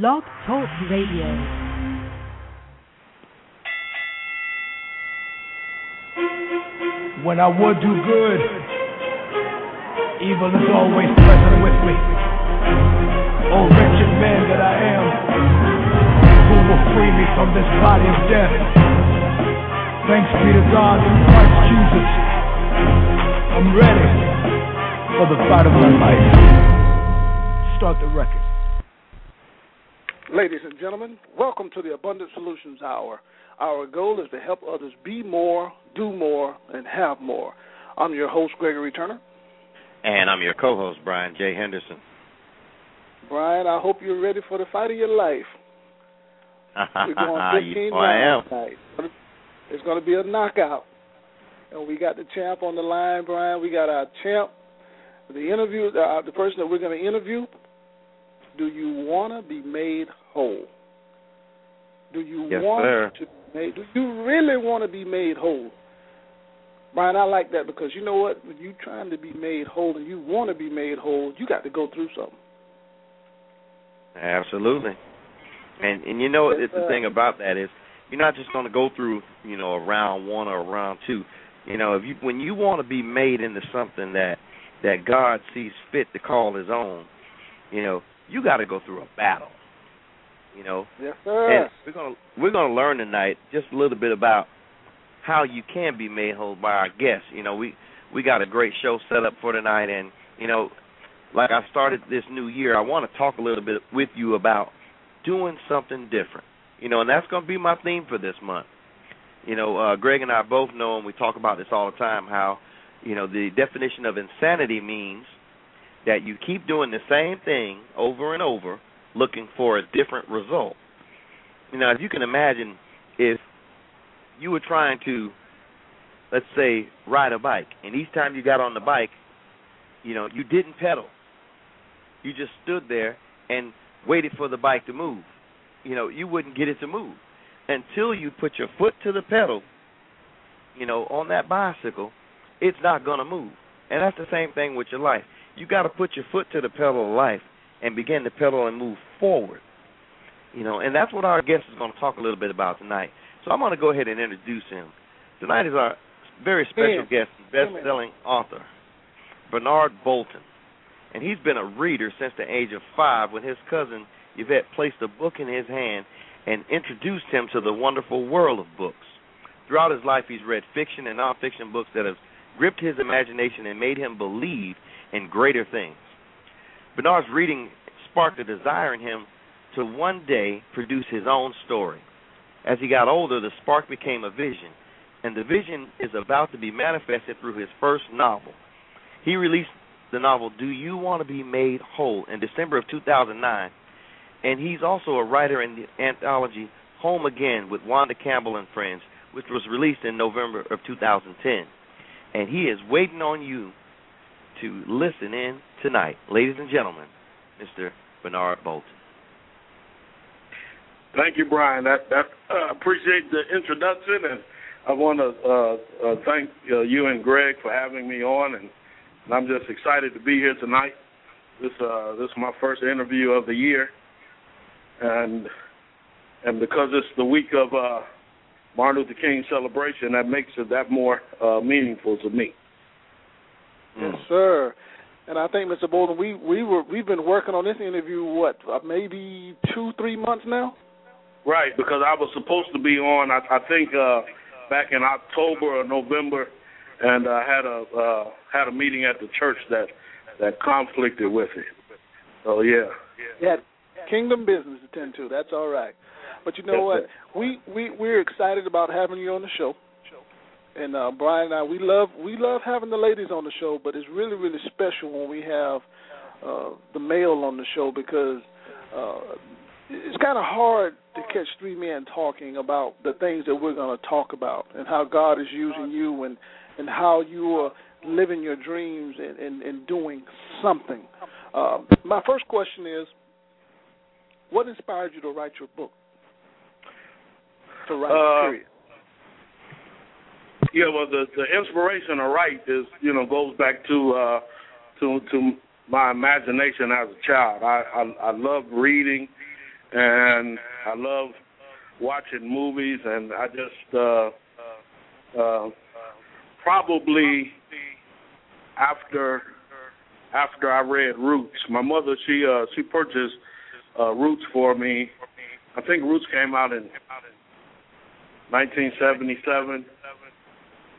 Blog Talk Radio. When I would do good, evil is always present with me. Oh, wretched man that I am, who will free me from this body of death? Thanks be to God through Christ Jesus. I'm ready for the fight of my life. Start the record. Ladies and gentlemen, welcome to the Abundant Solutions Hour. Our goal is to help others be more, do more, and have more. I'm your host, Gregory Turner. And I'm your co host, Brian J. Henderson. Brian, I hope you're ready for the fight of your life. We're going 15 oh, I am. tonight. It's going to be a knockout. And we got the champ on the line, Brian. We got our champ. The interview, uh, the person that we're going to interview. Do you want to be made whole? Do you Yes, want sir. to be made? Do you really want to be made whole? Brian, I like that because you know what? When you're trying to be made whole and you want to be made whole, you got to go through something. Absolutely. And and you know Yes, it's the sir. thing about that is you're not just going to go through you know a round one or a round two. You know if you when you want to be made into something that that God sees fit to call His own, you know you got to go through a battle. You know, Yes, sir. and we're gonna we're gonna learn tonight just a little bit about how you can be made whole by our guests. You know, we we got a great show set up for tonight, and you know, like I started this new year, I want to talk a little bit with you about doing something different. You know, and that's going to be my theme for this month. You know, uh, Greg and I both know, and we talk about this all the time, how you know the definition of insanity means that you keep doing the same thing over and over, looking for a different result. Know, if you can imagine if you were trying to, let's say, ride a bike, and each time you got on the bike, you know, you didn't pedal. You just stood there and waited for the bike to move. You know, you wouldn't get it to move until you put your foot to the pedal. You know, on that bicycle, it's not going to move. And that's the same thing with your life. You got to put your foot to the pedal of life and begin to pedal and move forward. You know, and that's what our guest is going to talk a little bit about tonight. So I'm going to go ahead and introduce him. Tonight is our very special guest, best-selling author Bernard Boulton, and he's been a reader since the age of five when his cousin Yvette placed a book in his hand and introduced him to the wonderful world of books. Throughout his life, he's read fiction and nonfiction books that have gripped his imagination and made him believe in greater things. Bernard's reading sparked a desire in him to one day produce his own story. As he got older, the spark became a vision, and the vision is about to be manifested through his first novel. He released the novel Do You Want to Be Made Whole in December of 2009, and he's also a writer in the anthology Home Again with Wanda Campbell and Friends, which was released in November of 2010. And he is waiting on you to listen in tonight. Ladies and gentlemen, Mr. Bernard Boulton. Thank you, Brian. I, that uh, appreciate the introduction, and I want to uh, uh, thank uh, you and Greg for having me on, and, and I'm just excited to be here tonight. This uh, this is my first interview of the year, and and because it's the week of uh, Martin Luther King celebration, that makes it that more meaningful to me. Yes, sir. And I think, Mr. Boulton, we we were we've been working on this interview what uh, maybe two three months now. Right, because I was supposed to be on. I, I think uh, back in October or November, and I had a uh, had a meeting at the church that that conflicted with it. So yeah, Yeah, kingdom business to tend to. That's all right. But you know what? We we we're excited about having you on the show. And uh Brian and I we love we love having the ladies on the show, but it's really really special when we have uh the male on the show because uh it's kind of hard to catch three men talking about the things that we're going to talk about and how God is using you and and how you are living your dreams and and, and doing something. Um, my first question is, what inspired you to write your book? To write, Uh, period. Yeah. Well, the the inspiration to write is you know goes back to uh, to to my imagination as a child. I I, I loved reading and I love watching movies, and I just uh, uh, probably after after I read Roots, my mother she uh, she purchased uh, Roots for me. I think Roots came out in 1977,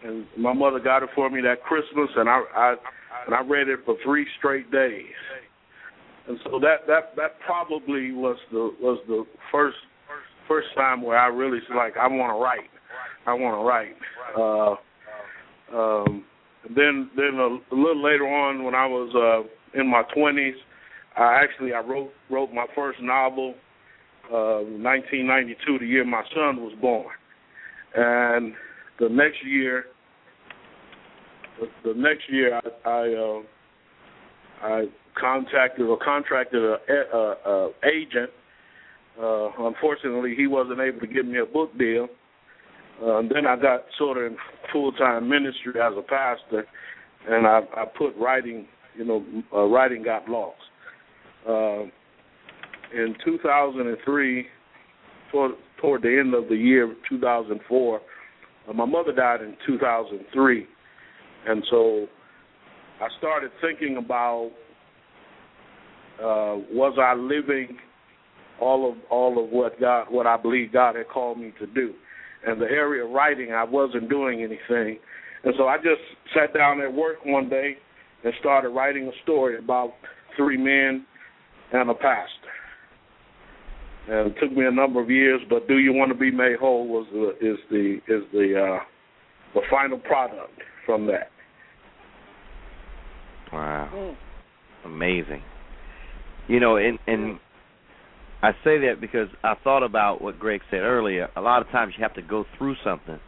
and my mother got it for me that Christmas, and I, I and I read it for three straight days. And so that that that probably was the was the first first time where I really like I want to write. I want to write. Uh, um, then then a, a little later on when I was uh, in my twenties, I actually I wrote wrote my first novel, uh, 1992, the year my son was born, and the next year, the, the next year I I, uh, I contacted or contracted a, a, a agent. Uh, unfortunately, he wasn't able to give me a book deal. Uh, and then I got sort of in full time ministry as a pastor, and I, I put writing, you know, uh, writing got lost. Uh, in 2003, toward, toward the end of the year 2004, uh, my mother died in 2003, and so I started thinking about uh, was I living all of all of what God what I believe God had called me to do. And the area of writing I wasn't doing anything. And so I just sat down at work one day and started writing a story about three men and a pastor. And it took me a number of years, but "Do You Want to Be Made Whole" was the, is the is the uh, the final product from that. Wow, amazing. You know, and and I say that because I thought about what Greg said earlier. A lot of times you have to go through something.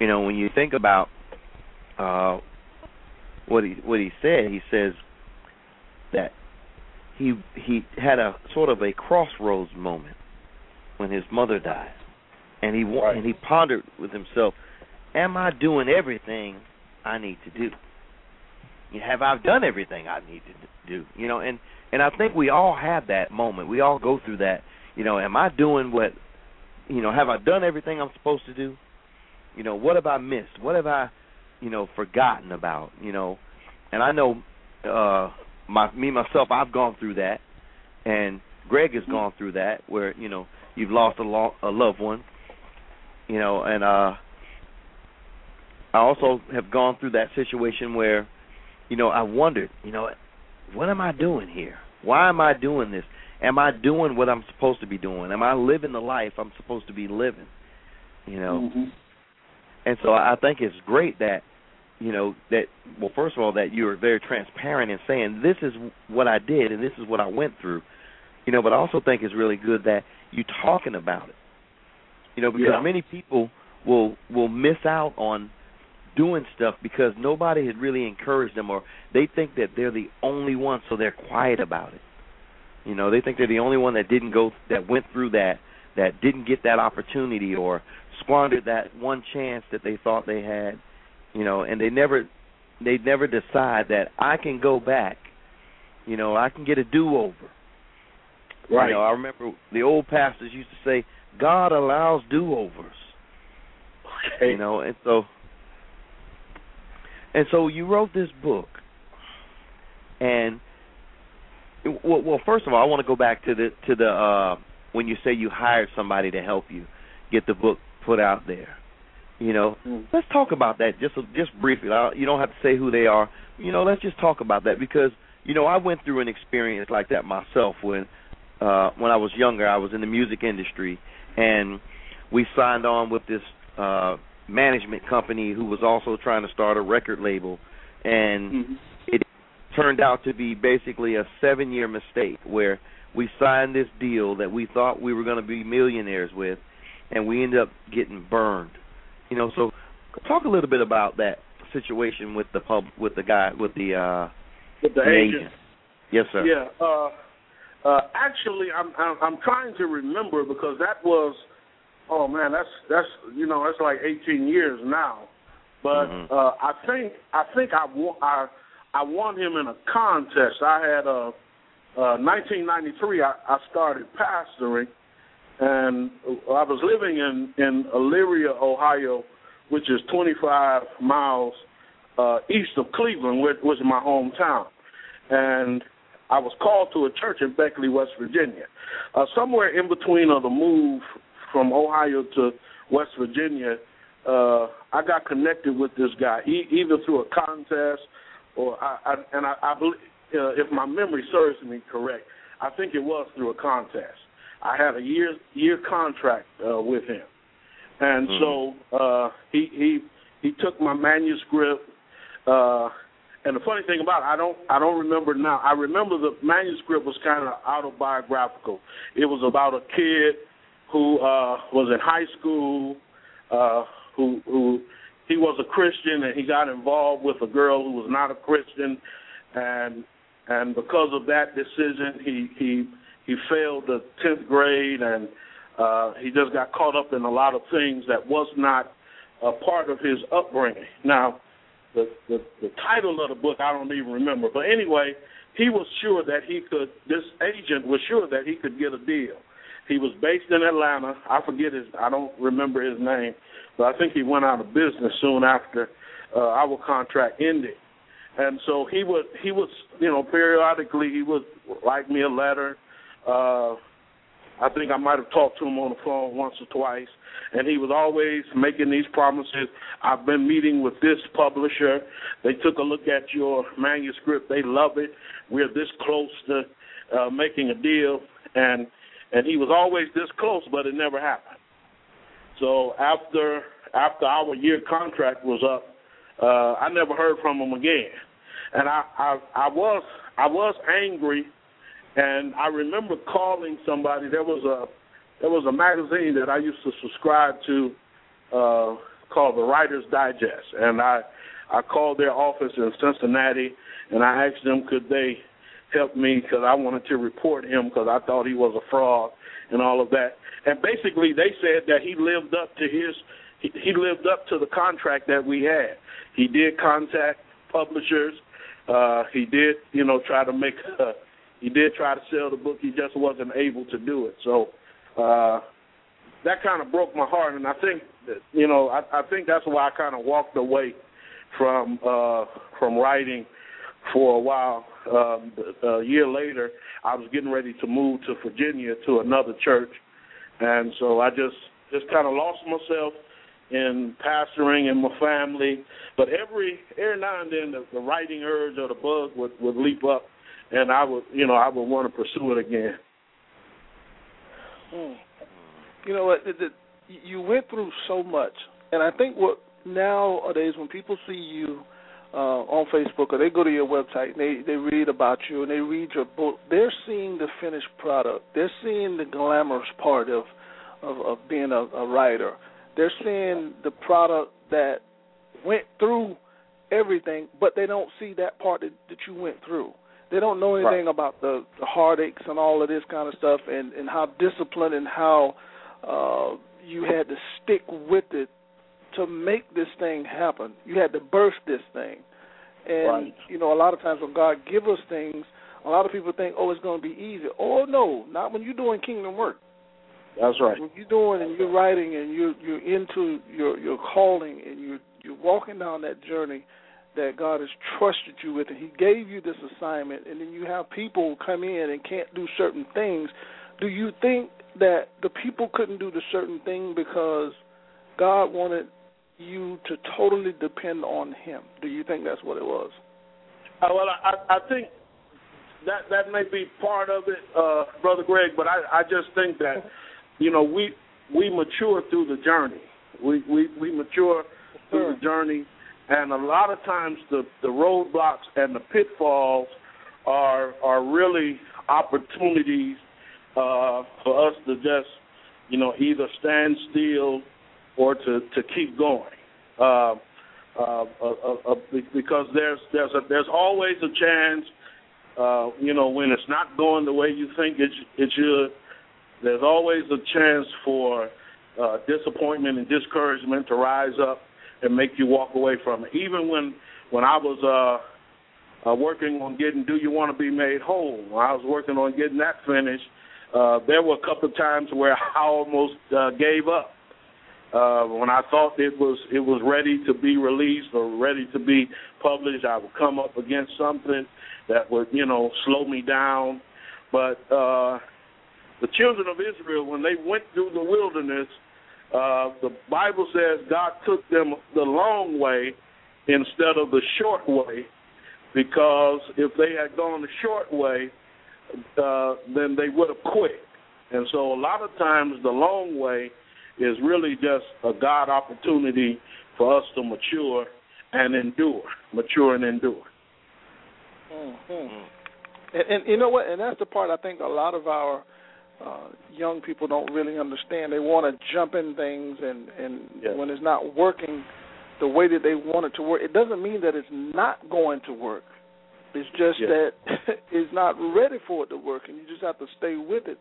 You know, when you think about uh, what he what he said, he says that he he had a sort of a crossroads moment when his mother died, and he right. and he pondered with himself, "Am I doing everything I need to do? Have I done everything I need to do? You know?" And and I think we all have that moment. We all go through that. You know, am I doing what? You know, have I done everything I'm supposed to do? You know, what have I missed? What have I, you know, forgotten about? You know, and I know uh my me myself I've gone through that and Greg has gone through that where you know you've lost a, lo- a loved one you know and uh I also have gone through that situation where you know I wondered you know what am I doing here? Why am I doing this? Am I doing what I'm supposed to be doing? Am I living the life I'm supposed to be living? You know? Mm-hmm. and so I think it's great that you know that well first of all that you're very transparent in saying this is what I did and this is what I went through. You know but I also think it's really good that you're talking about it. You know because yeah. many people will will miss out on doing stuff because nobody had really encouraged them or they think that they're the only one so they're quiet about it you know they think they're the only one that didn't go that went through that that didn't get that opportunity or squandered that one chance that they thought they had you know, and they never they never decide that I can go back, you know, I can get a do over. Right. You know, I remember the old pastors used to say, God allows do overs. Okay. You know, and so and so you wrote this book and well, well first of all I want to go back to the to the uh when you say you hired somebody to help you get the book put out there you know, mm. let's talk about that just just briefly. You don't have to say who they are. You know, let's just talk about that because you know I went through an experience like that myself when uh when I was younger. I was in the music industry and we signed on with this uh management company who was also trying to start a record label and mm-hmm. it turned out to be basically a 7-year mistake where we signed this deal that we thought we were going to be millionaires with and we ended up getting burned you know, so talk a little bit about that situation with the pub with the guy with the uh with the, the agent. agent. Yes, sir. Yeah. Uh uh actually I'm I'm I'm trying to remember because that was oh man, that's that's you know, that's like 18 years now. But mm-hmm. uh I think I think I won I I won him in a contest. I had uh uh, 1993, I, I started pastoring, and I was living in in Elyria, Ohio, which is 25 miles uh, east of Cleveland, which was my hometown, and I was called to a church in Beckley, West Virginia. Uh, somewhere in between of the move from Ohio to West Virginia, uh, I got connected with this guy, e- either through a contest or I, I and I, I believe, uh, if my memory serves me correct, I think it was through a contest. I had a year year contract uh, with him, and mm-hmm. so uh, he he he took my manuscript. Uh, and the funny thing about it, I don't I don't remember now. I remember the manuscript was kind of autobiographical. It was about a kid who uh, was in high school, uh, who who he was a Christian and he got involved with a girl who was not a Christian, and and because of that decision, he he he failed the tenth grade and uh, he just got caught up in a lot of things that was not a part of his upbringing. Now, the, the the title of the book I don't even remember, but anyway, he was sure that he could. This agent was sure that he could get a deal. He was based in Atlanta. I forget his. I don't remember his name, but I think he went out of business soon after uh, our contract ended. And so he would he was you know periodically he would write me a letter. Uh, I think I might have talked to him on the phone once or twice, and he was always making these promises. I've been meeting with this publisher. They took a look at your manuscript. They love it. We're this close to uh, making a deal, and and he was always this close, but it never happened. So after after our year contract was up, uh, I never heard from him again, and I, I I was I was angry, and I remember calling somebody. There was a there was a magazine that I used to subscribe to uh, called the Writer's Digest, and I I called their office in Cincinnati, and I asked them could they help me because I wanted to report him because I thought he was a fraud and all of that. And basically, they said that he lived up to his he, he lived up to the contract that we had. He did contact publishers. Uh, he did, you know, try to make. Uh, he did try to sell the book. He just wasn't able to do it. So uh, that kind of broke my heart, and I think, that, you know, I, I think that's why I kind of walked away from uh, from writing for a while. Um, a year later, I was getting ready to move to Virginia to another church, and so I just just kind of lost myself in pastoring and my family. But every every now and then, the, the writing urge or the bug would would leap up, and I would you know I would want to pursue it again. Hmm. You know what? The, the, you went through so much, and I think what nowadays when people see you uh, on Facebook or they go to your website and they they read about you and they read your book, they're seeing the finished product. They're seeing the glamorous part of of, of being a, a writer. They're seeing the product that went through everything, but they don't see that part that, that you went through. They don't know anything right. about the, the heartaches and all of this kind of stuff, and and how disciplined and how uh, you had to stick with it to make this thing happen. You had to burst this thing. And right. you know, a lot of times when God gives us things, a lot of people think, "Oh, it's going to be easy." Oh no, not when you're doing kingdom work. That's right. When you're doing and you're writing and you're you're into your your calling and you're you're walking down that journey that God has trusted you with, and He gave you this assignment, and then you have people come in and can't do certain things. Do you think that the people couldn't do the certain thing because God wanted you to totally depend on Him? Do you think that's what it was? Uh, well, I, I think that that may be part of it, uh, brother Greg. But I, I just think that you know we we mature through the journey. We we we mature through the journey, and a lot of times the the roadblocks and the pitfalls are are really opportunities uh, for us to just you know either stand still or to to keep going. Uh, uh, uh, uh, because there's there's a, there's always a chance, uh, you know, when it's not going the way you think it it should. There's always a chance for uh, disappointment and discouragement to rise up and make you walk away from it. Even when when I was uh, working on getting Do You Want to Be Made Whole. I was working on getting that finished, uh, there were a couple of times where I almost uh, gave up. Uh, when I thought it was it was ready to be released or ready to be published, I would come up against something that would you know slow me down. But uh, the children of Israel, when they went through the wilderness, uh, the Bible says God took them the long way instead of the short way, because if they had gone the short way, uh, then they would have quit. And so a lot of times the long way is really just a God opportunity for us to mature and endure, mature and endure. Mm-hmm. And, and you know what? And that's the part I think a lot of our uh, young people don't really understand. They want to jump in things, and and yes. when it's not working the way that they want it to work, it doesn't mean that it's not going to work. It's just yes. that it's not ready for it to work, and you just have to stay with it.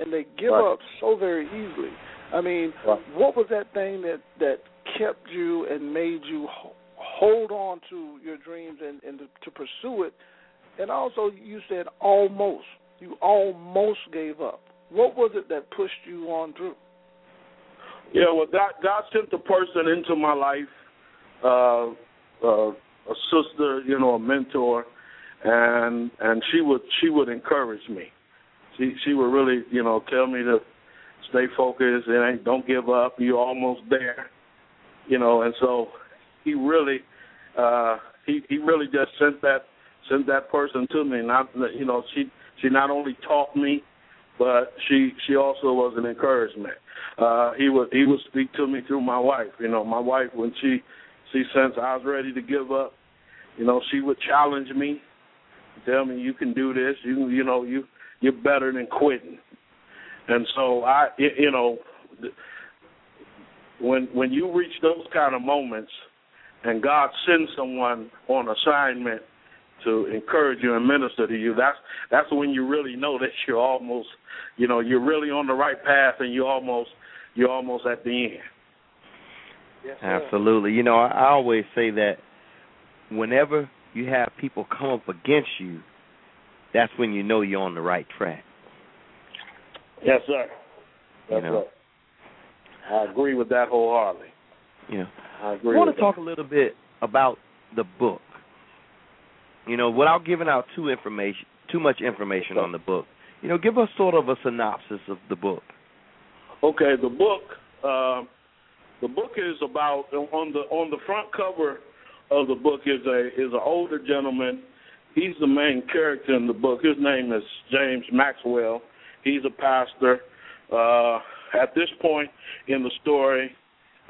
And they give right. up so very easily. I mean, right. what was that thing that that kept you and made you hold on to your dreams and, and to, to pursue it? And also, you said almost. You almost gave up. What was it that pushed you on through? Yeah, well, God, God sent a person into my life, uh, uh, a sister, you know, a mentor, and and she would she would encourage me. She she would really, you know, tell me to stay focused and don't give up. You're almost there, you know. And so he really, uh, he he really just sent that sent that person to me. Not you know she she not only taught me, but she she also was an encouragement. Uh, he would he would speak to me through my wife. You know, my wife when she she sensed I was ready to give up, you know, she would challenge me, tell me you can do this. You you know you you're better than quitting. And so I you know when when you reach those kind of moments and God sends someone on assignment to encourage you and minister to you, that's that's when you really know that you're almost, you know, you're really on the right path, and you're almost you're almost at the end. Yes, Absolutely. You know, I, I always say that whenever you have people come up against you, that's when you know you're on the right track. Yes, sir. That's you know? right. I agree with that wholeheartedly. You know, I agree. I want to talk that. a little bit about the book. You know, without giving out too information, too much information on the book. You know, give us sort of a synopsis of the book. Okay, the book. Uh, the book is about on the on the front cover of the book is a is an older gentleman. He's the main character in the book. His name is James Maxwell. He's a pastor. Uh, at this point in the story,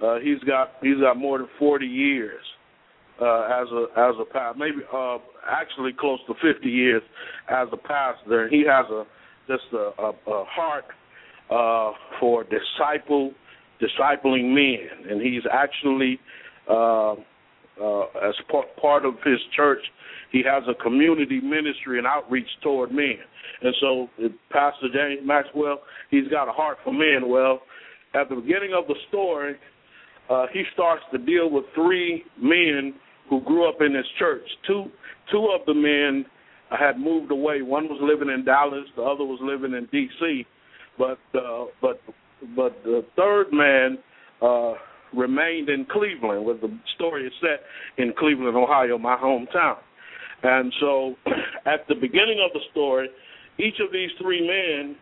uh, he's got he's got more than forty years uh, as a as a pastor, maybe uh, actually close to 50 years as a pastor. He has a just a, a, a heart uh, for disciple discipling men, and he's actually uh, uh, as part, of his church, he has a community ministry and outreach toward men. And so, Pastor James Maxwell, he's got a heart for men. Well, at the beginning of the story, uh, he starts to deal with three men who grew up in his church. Two two of the men had moved away. One was living in Dallas, the other was living in D.C. But uh, but but the third man uh, remained in Cleveland. Where the story is set in Cleveland, Ohio, my hometown. And so, at the beginning of the story, each of these three men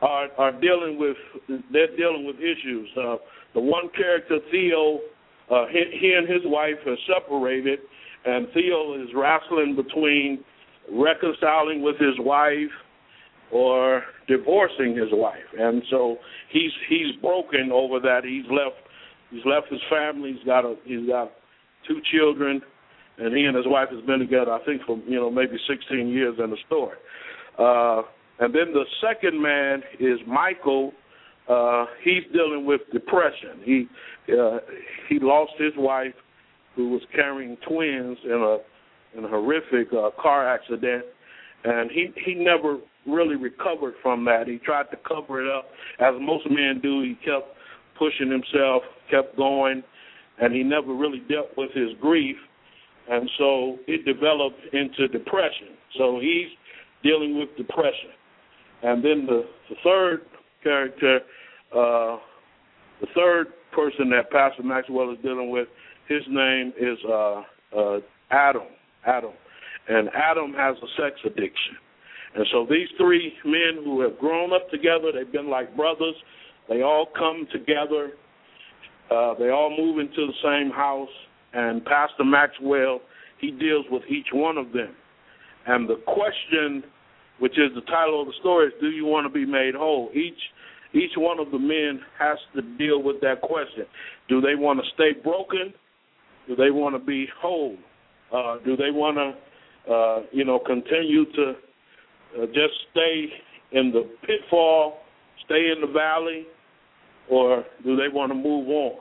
are are dealing with they're dealing with issues. Uh, the one character, Theo, uh, he, he and his wife are separated, and Theo is wrestling between reconciling with his wife or divorcing his wife, and so he's he's broken over that. He's left he's left his family. He's got a he's got two children, and he and his wife has been together. I think for you know maybe 16 years in the story. Uh, and then the second man is Michael. Uh, he's dealing with depression. He uh, he lost his wife, who was carrying twins in a in a horrific uh, car accident, and he he never really recovered from that. He tried to cover it up, as most men do. He kept pushing himself, kept going, and he never really dealt with his grief. and so it developed into depression. So he's dealing with depression, and then the, the third character, uh, the third person that Pastor Maxwell is dealing with, his name is uh, uh, Adam. Adam, and Adam has a sex addiction. And so these three men who have grown up together, they've been like brothers. They all come together. Uh, they all move into the same house. And Pastor Maxwell, he deals with each one of them. And the question, which is the title of the story, is Do you want to be made whole? Each each one of the men has to deal with that question. Do they want to stay broken? Do they want to be whole? Uh, do they want to, uh, you know, continue to uh, just stay in the pitfall, stay in the valley, or do they want to move on?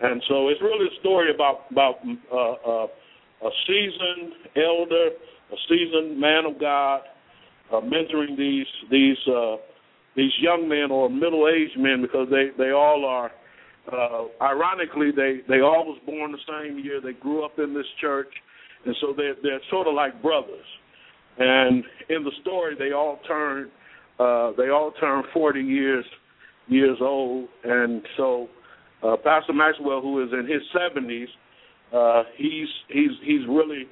And so it's really a story about about uh, uh, a seasoned elder, a seasoned man of God, uh, mentoring these these uh, these young men or middle aged men because they they all are. Uh, ironically, they they all was born the same year. They grew up in this church, and so they're they're sort of like brothers. And in the story, they all turn uh, they all turned 40 years years old, and so uh, Pastor Maxwell, who is in his 70s, uh, he's he's he's really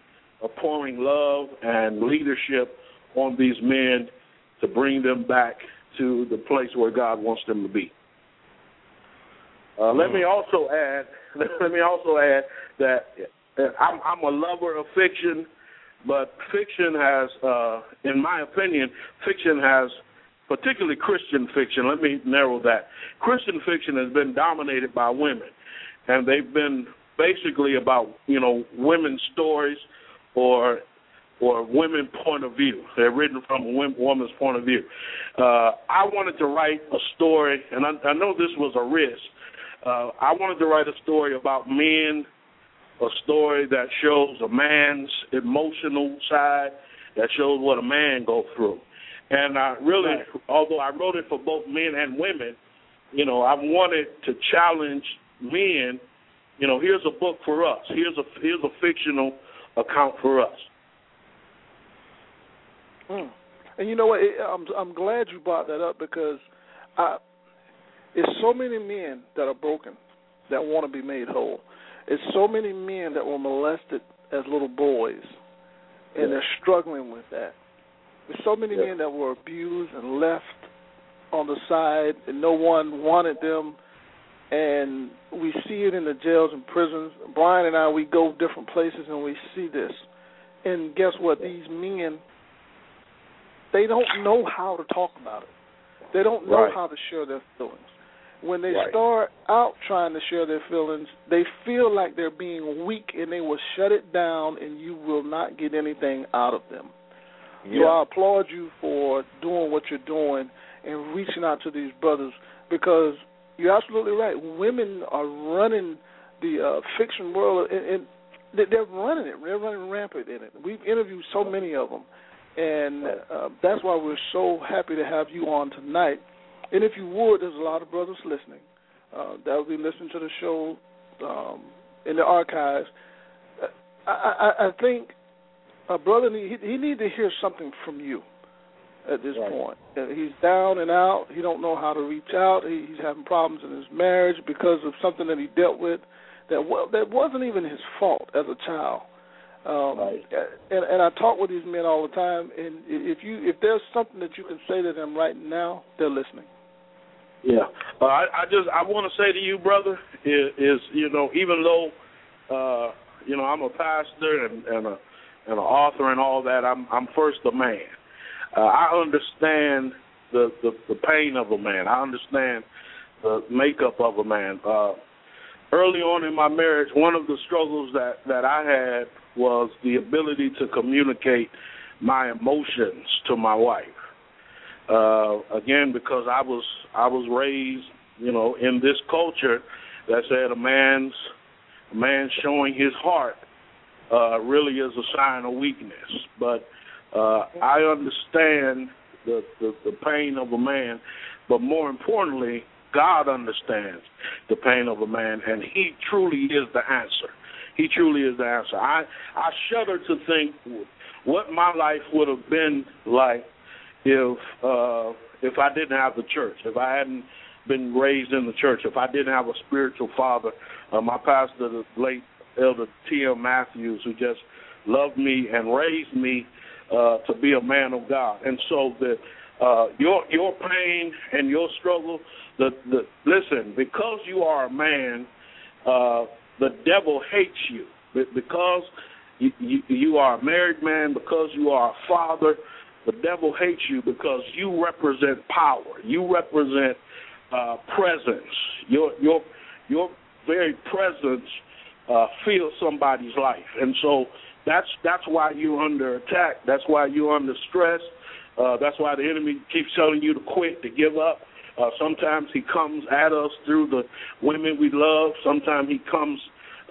pouring love and leadership on these men to bring them back to the place where God wants them to be. Uh, let me also add. Let me also add that I'm, I'm a lover of fiction. But fiction has, uh, in my opinion, fiction has, particularly Christian fiction, let me narrow that. Christian fiction has been dominated by women, and they've been basically about, you know, women's stories or or women point of view. They're written from a woman's point of view. Uh, I wanted to write a story, and I, I know this was a risk. Uh, I wanted to write a story about men a story that shows a man's emotional side, that shows what a man goes through. And I really, right. although I wrote it for both men and women, you know, I wanted to challenge men. You know, here's a book for us. Here's a here's a fictional account for us. Mm. And you know what? I'm I'm glad you brought that up because I, it's so many men that are broken that want to be made whole. It's so many men that were molested as little boys, and yeah. they're struggling with that. There's so many yeah. men that were abused and left on the side, and no one wanted them. And we see it in the jails and prisons. Brian and I, we go different places and we see this. And guess what? These men, they don't know how to talk about it. They don't know right. how to share their feelings when they right. start out trying to share their feelings, they feel like they're being weak and they will shut it down and you will not get anything out of them. Yeah. So I applaud you for doing what you're doing and reaching out to these brothers because you're absolutely right. Women are running the uh, fiction world and, and they're running it. They're running rampant in it. We've interviewed so many of them, and uh, that's why we're so happy to have you on tonight and if you would, there's a lot of brothers listening uh, that will be listening to the show um, in the archives. I, I, I think a brother need, he, he need to hear something from you at this right. point. He's down and out. He don't know how to reach out. He, he's having problems in his marriage because of something that he dealt with that well that wasn't even his fault as a child. Um, right. and, and I talk with these men all the time. And if you if there's something that you can say to them right now, they're listening. Yeah, uh, I, I just I want to say to you, brother, is, is you know even though uh, you know I'm a pastor and, and a and an author and all that, I'm I'm first a man. Uh, I understand the, the the pain of a man. I understand the makeup of a man. Uh, early on in my marriage, one of the struggles that that I had was the ability to communicate my emotions to my wife. Uh, again, because I was I was raised, you know, in this culture that said a man's a man showing his heart uh, really is a sign of weakness. But uh, I understand the, the the pain of a man, but more importantly, God understands the pain of a man, and He truly is the answer. He truly is the answer. I I shudder to think what my life would have been like if uh if I didn't have the church, if I hadn't been raised in the church, if I didn't have a spiritual father, uh, my pastor, the late Elder T.M. Matthews, who just loved me and raised me uh, to be a man of God. And so the uh, your your pain and your struggle, the the listen, because you are a man, uh, the devil hates you because you, you you are a married man, because you are a father. The devil hates you because you represent power. You represent uh, presence. Your your your very presence uh, fills somebody's life, and so that's that's why you're under attack. That's why you're under stress. Uh, that's why the enemy keeps telling you to quit, to give up. Uh, sometimes he comes at us through the women we love. Sometimes he comes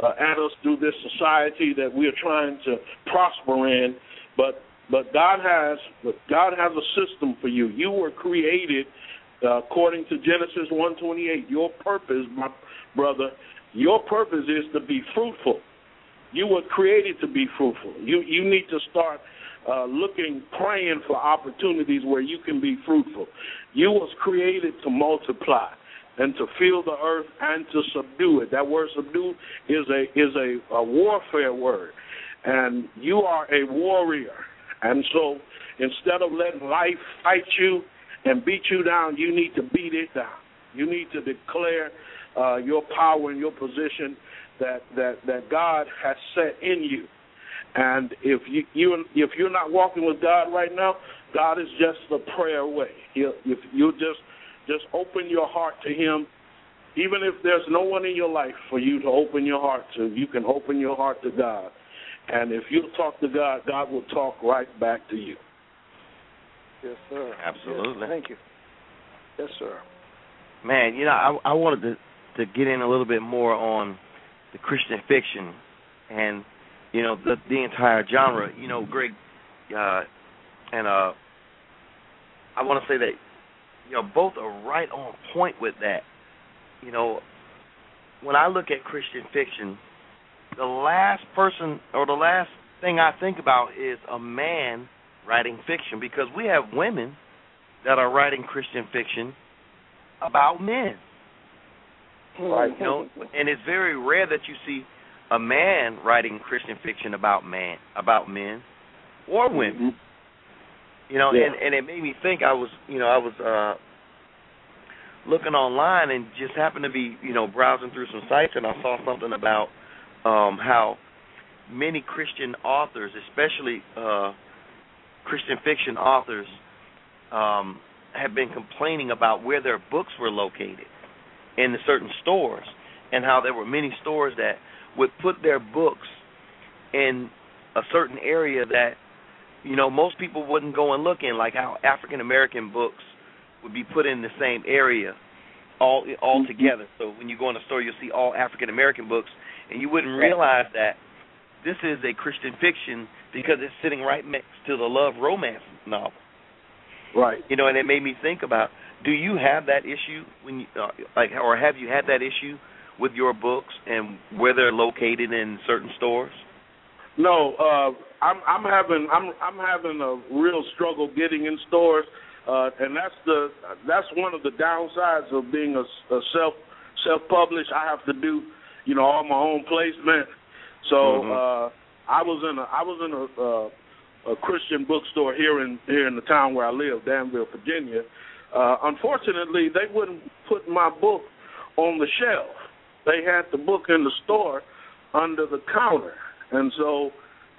uh, at us through this society that we are trying to prosper in. But but God has God has a system for you. You were created uh, according to Genesis 1:28. Your purpose, my brother, your purpose is to be fruitful. You were created to be fruitful. You you need to start uh, looking, praying for opportunities where you can be fruitful. You was created to multiply and to fill the earth and to subdue it. That word subdue is a is a, a warfare word, and you are a warrior. And so, instead of letting life fight you and beat you down, you need to beat it down. You need to declare uh, your power and your position that that that God has set in you. And if you you if you're not walking with God right now, God is just a prayer away. He'll, if you just just open your heart to Him, even if there's no one in your life for you to open your heart to, you can open your heart to God. And if you talk to God, God will talk right back to you. Yes, sir. Absolutely. Yes, thank you. Yes, sir. Man, you know, I, I wanted to to get in a little bit more on the Christian fiction and you know the the entire genre. You know, Greg, uh, and uh, I want to say that you know both are right on point with that. You know, when I look at Christian fiction, the last person or the last thing I think about is a man writing fiction because we have women that are writing Christian fiction about men. Right. You know, and it's very rare that you see a man writing Christian fiction about man about men or women. Mm-hmm. You know, Yeah. and and it made me think. I was, you know, I was uh looking online and just happened to be, you know, browsing through some sites and I saw something about um how many Christian authors, especially uh Christian fiction authors, um have been complaining about where their books were located in the certain stores and how there were many stores that would put their books in a certain area that you know most people wouldn't go and look in like how African American books would be put in the same area all all mm-hmm. together. So when you go in a store you'll see all African American books and you wouldn't realize that this is a Christian fiction because it's sitting right next to the love romance novel. Right. you know and it made me think about do you have that issue when you uh, like or have you had that issue with your books and where they're located in certain stores No, uh, I'm I'm having I'm I'm having a real struggle getting in stores, uh, and that's the that's one of the downsides of being a, a self self published. I have to do you know all my own placement. So Mhm. uh, I was in a I was in a, uh, a Christian bookstore here in here in the town where I live, Danville, Virginia. Uh, unfortunately, they wouldn't put my book on the shelf. They had the book in the store under the counter, and so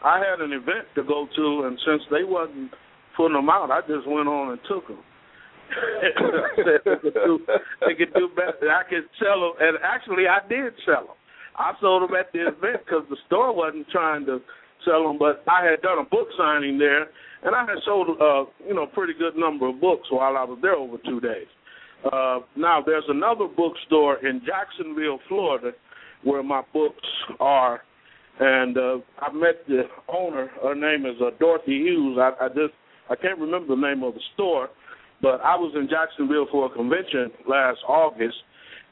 I had an event to go to, and since they wasn't putting them out, I just went on and took them. They could do they could do better. I could sell them, and actually I did sell them. I sold them at the event because the store wasn't trying to sell them, but I had done a book signing there, and I had sold uh, you know a pretty good number of books while I was there over two days. Uh, now there's another bookstore in Jacksonville, Florida, where my books are, and uh, I met the owner. Her name is uh, Dorothy Hughes. I, I just I can't remember the name of the store, but I was in Jacksonville for a convention last August,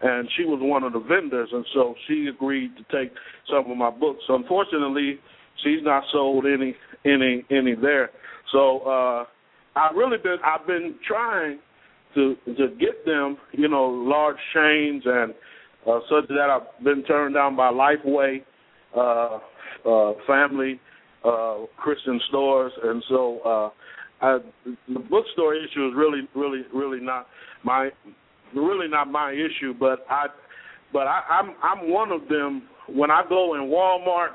and she was one of the vendors, and so she agreed to take some of my books. Unfortunately, she's not sold any any any there. So uh, I really been I've been trying to to get them, you know, large chains and uh, such that I've been turned down by Lifeway, uh, uh, family, uh, Christian stores, and so uh, I, the bookstore issue is really, really, really not my really not my issue. But I, but I, I'm I'm one of them. When I go in Walmart,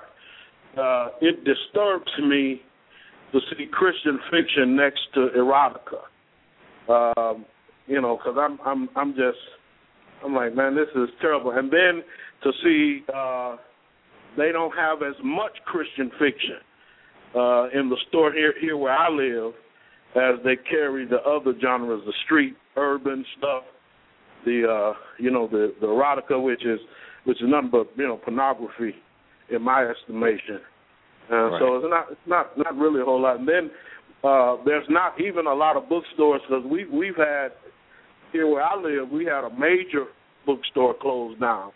uh, it disturbs me to see Christian fiction next to erotica. Um, you know, because I'm I'm I'm just I'm like, man, this is terrible. And then to see uh, they don't have as much Christian fiction uh, in the store here here where I live as they carry the other genres, the street urban stuff, the uh, you know the the erotica, which is which is nothing but you know pornography, in my estimation. Uh, right. So it's not it's not not really a whole lot. And then uh, there's not even a lot of bookstores because we we've had here where I live, we had a major bookstore closed down.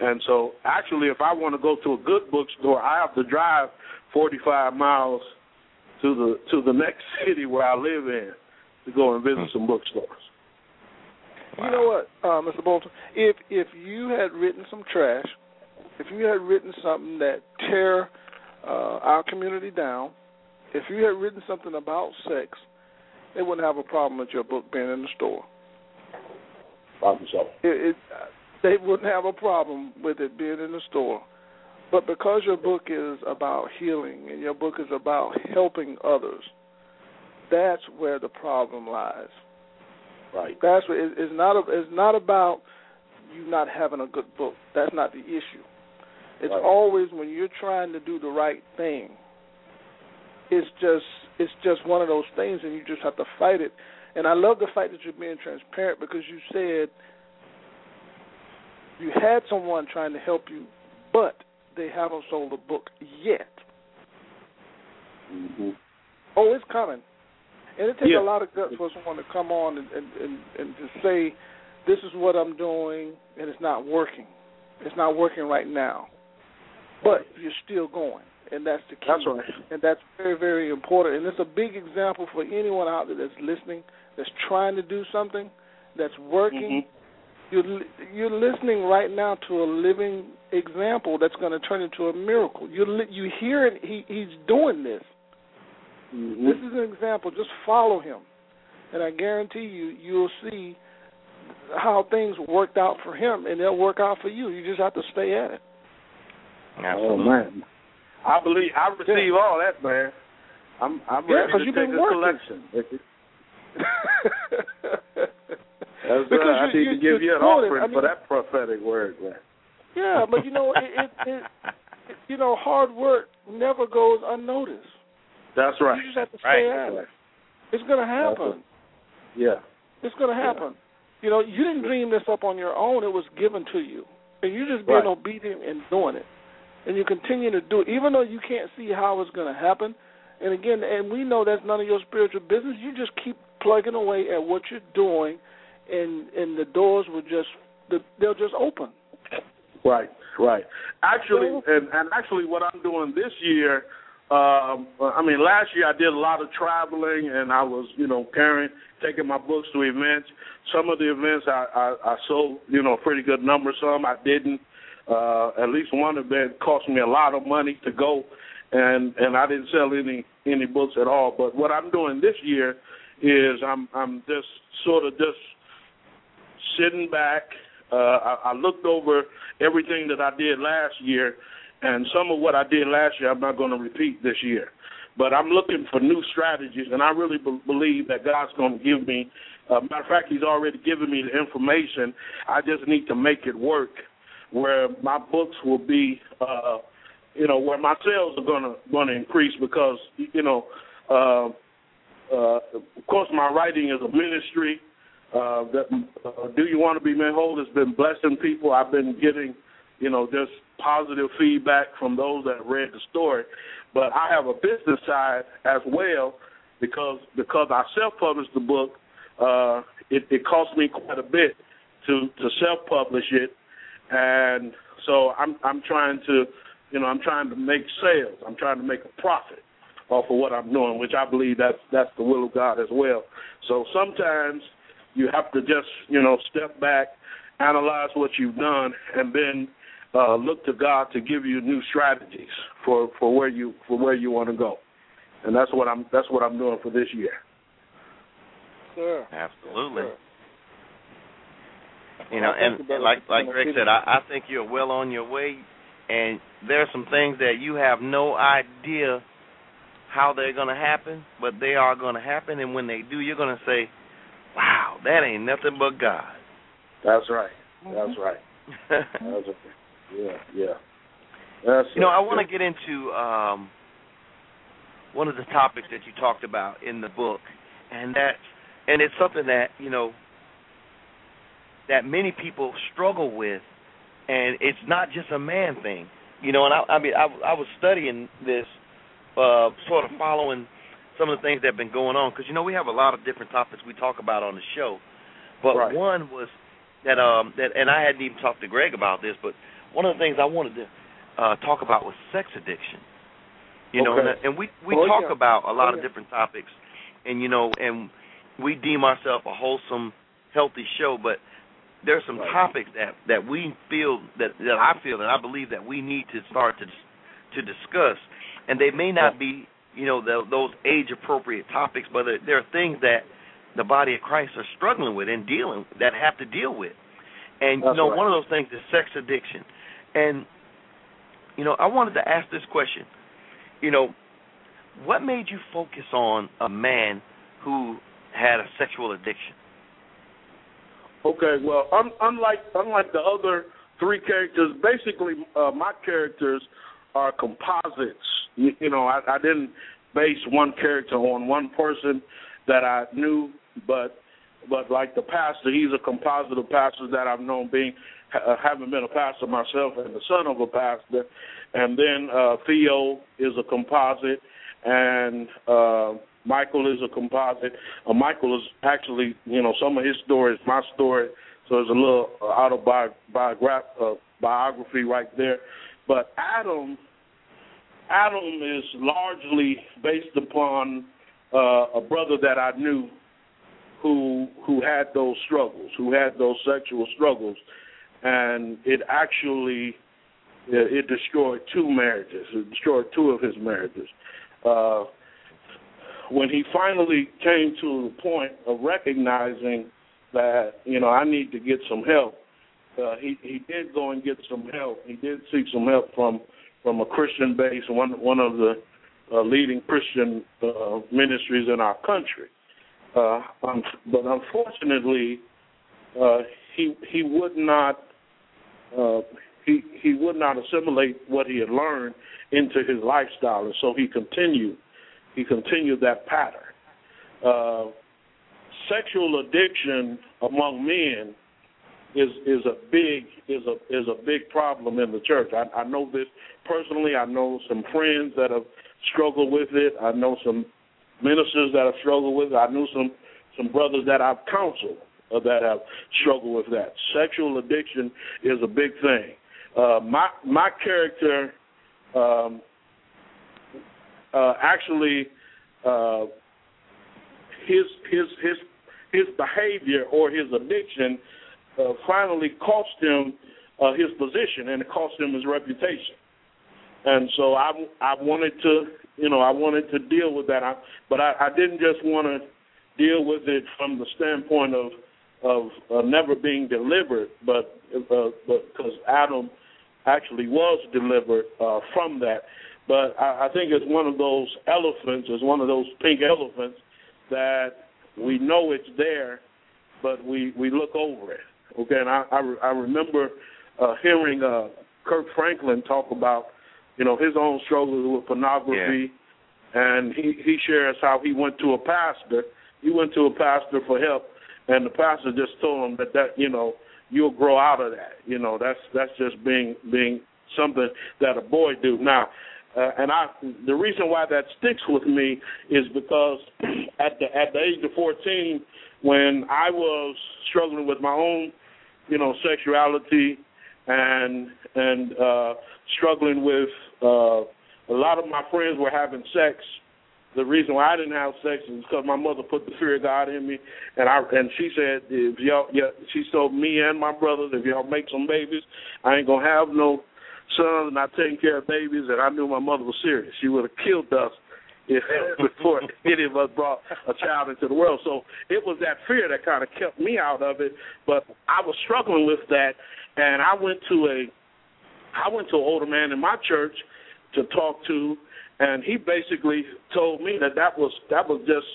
And so actually if I want to go to a good bookstore, I have to drive 45 miles to the to the next city where I live in to go and visit hmm. some bookstores. You know what, uh, Mr. Boulton? If if you had written some trash, if you had written something that tear uh, our community down, if you had written something about sex, they wouldn't have a problem with your book being in the store. Problem. It, it, they wouldn't have a problem with it being in the store. But because your book is about healing and your book is about helping others, that's where the problem lies. Right. That's what it's not. A, it's not about you not having a good book. That's not the issue. It's right. always when you're trying to do the right thing. It's just it's just one of those things, and you just have to fight it. And I love the fact that you're being transparent because you said you had someone trying to help you, but they haven't sold a book yet. Mm-hmm. Oh, it's coming. And it takes yeah. a lot of guts for someone to come on and, and, and, and to say, this is what I'm doing, and it's not working. It's not working right now. But you're still going, and that's the key. That's right. And that's very, very important. And it's a big example for anyone out there that's listening, that's trying to do something, that's working. Mm-hmm. You're you're listening right now to a living example that's going to turn into a miracle. You you hear it. He he's doing this. Mm-hmm. This is an example. Just follow him, and I guarantee you, you'll see how things worked out for him, and they'll work out for you. You just have to stay at it. Oh man, I believe I receive yeah. all that, man. I'm I'm yeah, ready to you've take been a working. collection. That's because right. I need you, to give you an offering I mean, for that prophetic word, man. Yeah, but you know, it, it, it, it, you know, hard work never goes unnoticed. That's right. You just have to stay right. at it. It's going to happen. Yeah. It's going to happen. Yeah. You know, you didn't dream this up on your own. It was given to you. And you're just being right. obedient and doing it. And you continue to do it, even though you can't see how it's going to happen. And again, and we know that's none of your spiritual business. You just keep plugging away at what you're doing, and and the doors will just they'll just open. Right, right. Actually, and, and actually, what I'm doing this year um, I mean, last year I did a lot of traveling, and I was, you know, carrying, taking my books to events. Some of the events I, I, I sold, you know, a pretty good number. Some I didn't. Uh, at least one event cost me a lot of money to go, and and I didn't sell any any books at all. But what I'm doing this year is I'm I'm just sort of just sitting back. Uh, I, I looked over everything that I did last year and some of what I did last year, I'm not going to repeat this year. But I'm looking for new strategies, and I really be- believe that God's going to give me. Uh, matter of fact, He's already given me the information. I just need to make it work, where my books will be, uh, you know, where my sales are going to going to increase because, you know, uh, uh, of course, my writing is a ministry. Uh, that uh, Do You Want to Be Made Whole has been blessing people. I've been getting you know, just positive feedback from those that read the story. But I have a business side as well because because I self published the book, uh, it, it cost me quite a bit to to self publish it, and so I'm I'm trying to, you know, I'm trying to make sales. I'm trying to make a profit off of what I'm doing, which I believe that's that's the will of God as well. So sometimes you have to just, you know, step back, analyze what you've done, and then uh, look to God to give you new strategies for, for where you for where you want to go. And that's what I'm that's what I'm doing for this year. Sure. Absolutely. Sure. You know, and, and like like Greg said, I, I think you're well on your way. And there are some things that you have no idea how they're going to happen, but they are going to happen. And when they do, you're going to say, "Wow, that ain't nothing but God." That's right. That's right. That's right. Yeah, yeah. That's You know, it. I want to get into um, one of the topics that you talked about in the book, and that, and it's something that you know that many people struggle with, and it's not just a man thing. You know, and I, I mean, I, I was studying this, uh, sort of following some of the things that have been going on, because you know we have a lot of different topics we talk about on the show, but Right. one was that um that, and I hadn't even talked to Greg about this, but one of the things I wanted to uh, talk about was sex addiction. You know, and, and we we Oh, talk yeah. about a lot Oh, of yeah. different topics, and you know, and we deem ourselves a wholesome, healthy show, but there's some Right. topics that that we feel that that I feel that I believe that we need to start to to discuss, and they may not be you know the, those age appropriate topics, but there- there are things that the body of Christ are struggling with and dealing that have to deal with, and you know right. one of those things is sex addiction, and you know I wanted to ask this question, you know, what made you focus on a man who had a sexual addiction? Okay, well, un- unlike unlike the other three characters, basically uh, my characters are composites. You, you know, I, I didn't base one character on one person that I knew, but but like the pastor, he's a composite of pastors that I've known, being uh, having been a pastor myself and the son of a pastor, and then uh, Theo is a composite, and uh, Michael is a composite. Uh, Michael is actually, you know, some of his story is my story, so there's a little uh, autobiography uh, biography right there. But Adam, Adam is largely based upon uh, a brother that I knew who who had those struggles, who had those sexual struggles, and it actually it, it destroyed two marriages. It destroyed two of his marriages. Uh, when he finally came to the point of recognizing that you know I need to get some help, uh, he he did go and get some help. He did seek some help from from a Christian base, one one of the uh, leading Christian uh, ministries in our country. Uh, um, but unfortunately, uh, he he would not uh, he he would not assimilate what he had learned into his lifestyle, and so he continued he continued that pattern. Uh, sexual addiction among men is is a big is a is a big problem in the church. I, I know this personally. I know some friends that have struggled with it. I know some ministers that have struggled with it. I know some some brothers that I've counseled uh, that have struggled with that. Sexual addiction is a big thing. Uh, my my character um, uh, actually uh, his his his his behavior or his addiction uh, finally cost him uh, his position and it cost him his reputation. And so I I wanted to you know I wanted to deal with that, I, but I, I didn't just want to deal with it from the standpoint of of uh, never being delivered, but uh, but because Adam actually was delivered uh, from that. But I, I think it's one of those elephants, it's one of those pink elephants that we know it's there, but we we look over it. Okay, and I I, re- I remember uh, hearing uh, Kirk Franklin talk about you know his own struggles with pornography, and he he shares how he went to a pastor. He went to a pastor for help, and the pastor just told him that that you know you'll grow out of that. You know that's that's just being being something that a boy do now. Uh, and I, the reason why that sticks with me is because at the at the age of 14, when I was struggling with my own you know, sexuality and and uh, struggling with uh, a lot of my friends were having sex. The reason why I didn't have sex is because my mother put the fear of God in me, and I and she said if y'all, yeah, she told me and my brothers if y'all make some babies, I ain't gonna have no sons, not taking care of babies. And I knew my mother was serious. She would have killed us if, before any of us brought a child into the world. So it was that fear that kind of kept me out of it. But I was struggling with that, and I went to a I went to an older man in my church to talk to, and he basically told me that that was that was just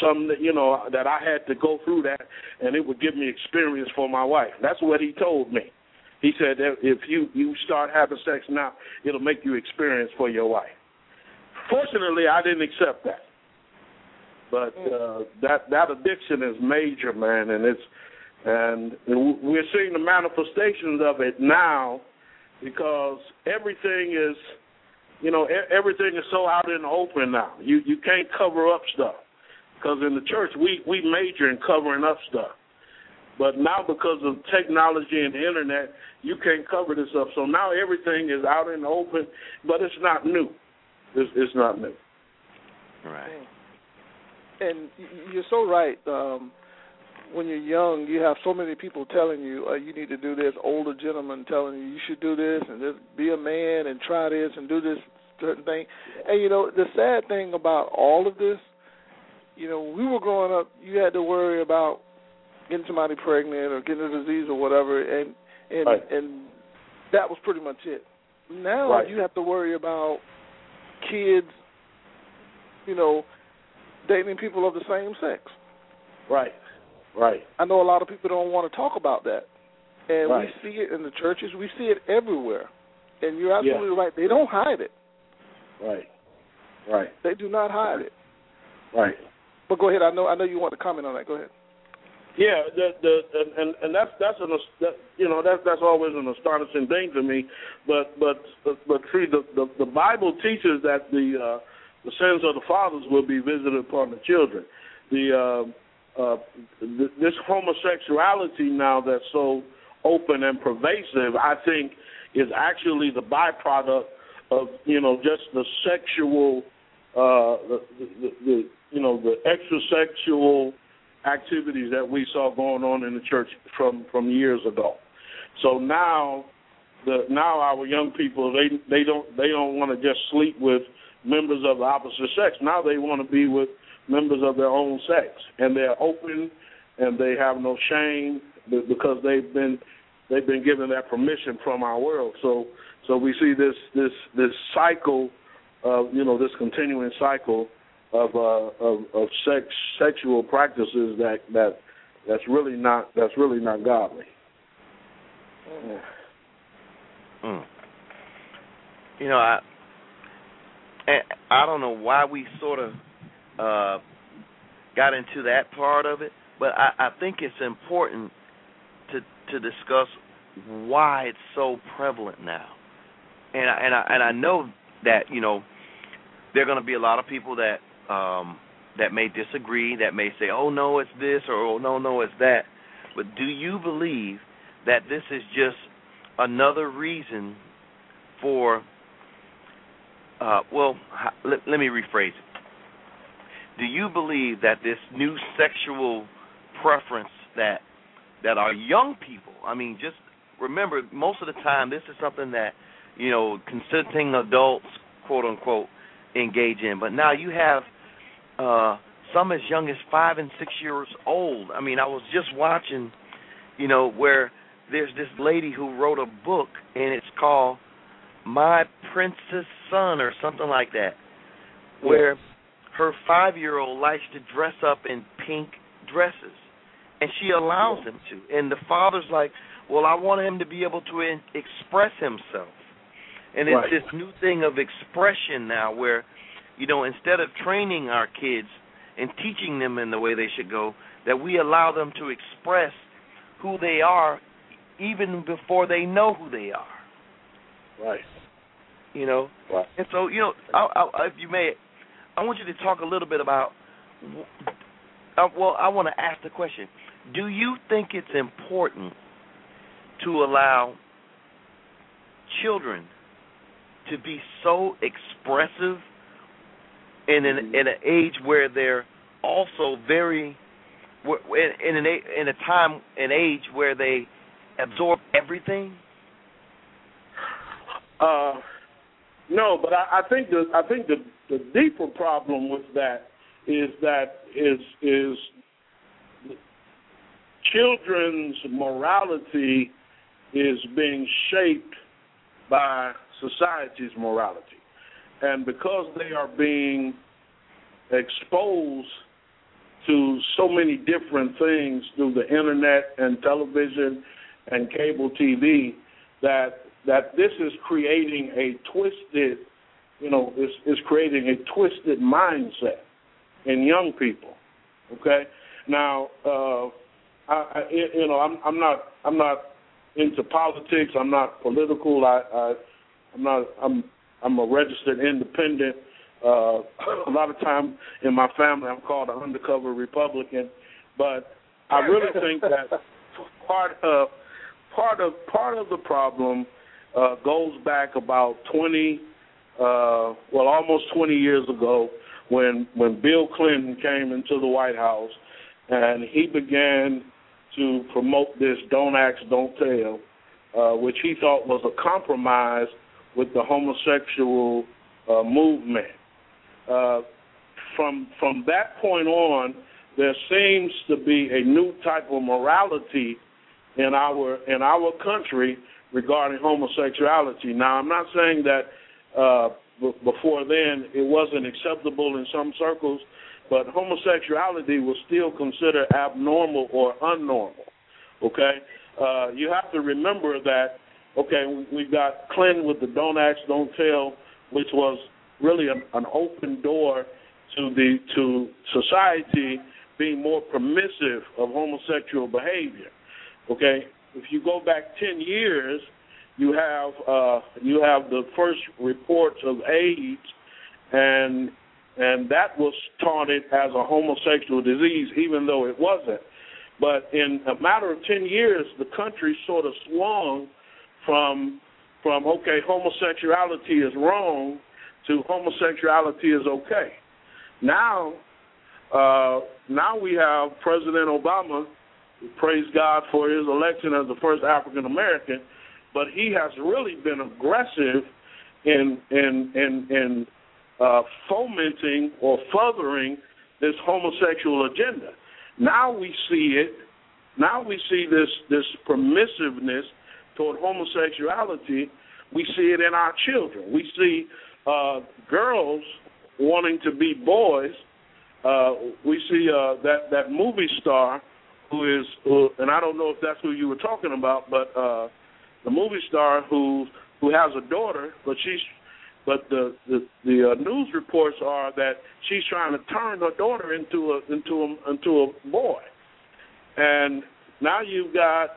something that you know that I had to go through that, and it would give me experience for my wife. That's what he told me. He said that if you you start having sex now, it'll make you experience for your wife. Fortunately, I didn't accept that. But uh, that that addiction is major, man, and it's and we're seeing the manifestations of it now because everything is, you know, everything is so out in the open now. You you can't cover up stuff because in the church we we major in covering up stuff. But now because of technology and the internet, you can't cover this up. So now everything is out in the open, but it's not new. It's, it's not new. Right. And you're so right. Um, when you're young, you have so many people telling you uh, you need to do this. Older gentlemen telling you you should do this and just be a man and try this and do this certain thing. And you know the sad thing about all of this, you know, we were growing up, you had to worry about getting somebody pregnant or getting a disease or whatever, and and right. and that was pretty much it. Now right. you have to worry about kids, you know, dating people of the same sex. Right. Right. I know a lot of people don't want to talk about that. And right. we see it in the churches, we see it everywhere. And you're absolutely yeah. right. They don't hide it. Right. Right. They do not hide it. Right. But go ahead. I know I know you want to comment on that. Go ahead. Yeah, the the and and that's that's an that, you know that's that's always an astonishing thing to me, but but but see the the, the Bible teaches that the uh, the sins of the fathers will be visited upon the children. The uh, uh, th- this homosexuality now that's so open and pervasive, I think, is actually the byproduct of you know just the sexual uh, the, the, the you know the extrasexual activities that we saw going on in the church from from years ago. So now the now our young people they they don't they don't want to just sleep with members of the opposite sex. Now they want to be with members of their own sex, and they're open and they have no shame because they've been they've been given that permission from our world. So so we see this this this cycle of you know this continuing cycle of uh, of, of sex sexual practices that that that's really not that's really not godly. Mm. Mm. You know, I I don't know why we sort of uh, got into that part of it, but I, I think it's important to to discuss why it's so prevalent now. And I, and I and I know that you know there are going to be a lot of people that um, that may disagree, that may say, "Oh no, it's this," or "Oh no, no, it's that." But do you believe that this is just another reason for? Uh, well, let, let me rephrase it. Do you believe that this new sexual preference that that our young people, I mean, just remember, most of the time, this is something that you know consenting adults, quote unquote, engage in. But now you have uh, some as young as five and six years old. I mean, I was just watching, you know, where there's this lady who wrote a book and it's called My Princess Son or something like that, where her five year old likes to dress up in pink dresses and she allows him to. And the father's like, Well, I want him to be able to in- express himself. And it's right. this new thing of expression now where you know, instead of training our kids and teaching them in the way they should go, that we allow them to express who they are even before they know who they are. Right. You know. Right. And so, you know, I, I, if you may, I want you to talk a little bit about. Uh, well, I want to ask the question: Do you think it's important to allow children to be so expressive in an in an age where they're also very in an in a time and age where they absorb everything? Uh, no, but I, I think the I think the the deeper problem with that is that is is children's morality is being shaped by society's morality. And because they are being exposed to so many different things through the internet and television and cable TV that that this is creating a twisted you know is is creating a twisted mindset in young people okay? Now uh I, I you know I'm I'm not I'm not into politics. I'm not political. I, I I'm not I'm I'm a registered independent uh, a lot of time in my family, I'm called an undercover Republican, but I really think that part of part of part of the problem uh, goes back about 20, uh, well, almost 20 years ago, when when Bill Clinton came into the White House, and he began to promote this "Don't Ask, Don't Tell," uh, which he thought was a compromise with the homosexual uh, movement. Uh, from from that point on, there seems to be a new type of morality in our in our country regarding homosexuality. Now, I'm not saying that uh, b- before then it wasn't acceptable in some circles, but homosexuality was still considered abnormal or unnormal. Okay, uh, you have to remember that. Okay, we've got Clinton with the "Don't Ask, Don't Tell," which was really an, an open door to the to society being more permissive of homosexual behavior. Okay, if you go back ten years, you have uh, you have the first reports of AIDS, and and that was taunted as a homosexual disease, even though it wasn't. But in a matter of ten years, the country sort of swung from from okay, homosexuality is wrong to homosexuality is okay. Now, uh, now we have President Obama. Praise God for his election as the first African American, but he has really been aggressive in in in in uh, fomenting or furthering this homosexual agenda. Now we see it. Now we see this this permissiveness toward homosexuality. We see it in our children. We see uh, girls wanting to be boys. Uh, we see uh, that that movie star who is, who, and I don't know if that's who you were talking about, but uh, the movie star who who has a daughter, but she's but the the, the uh, news reports are that she's trying to turn her daughter into a into a into a boy, and now you've got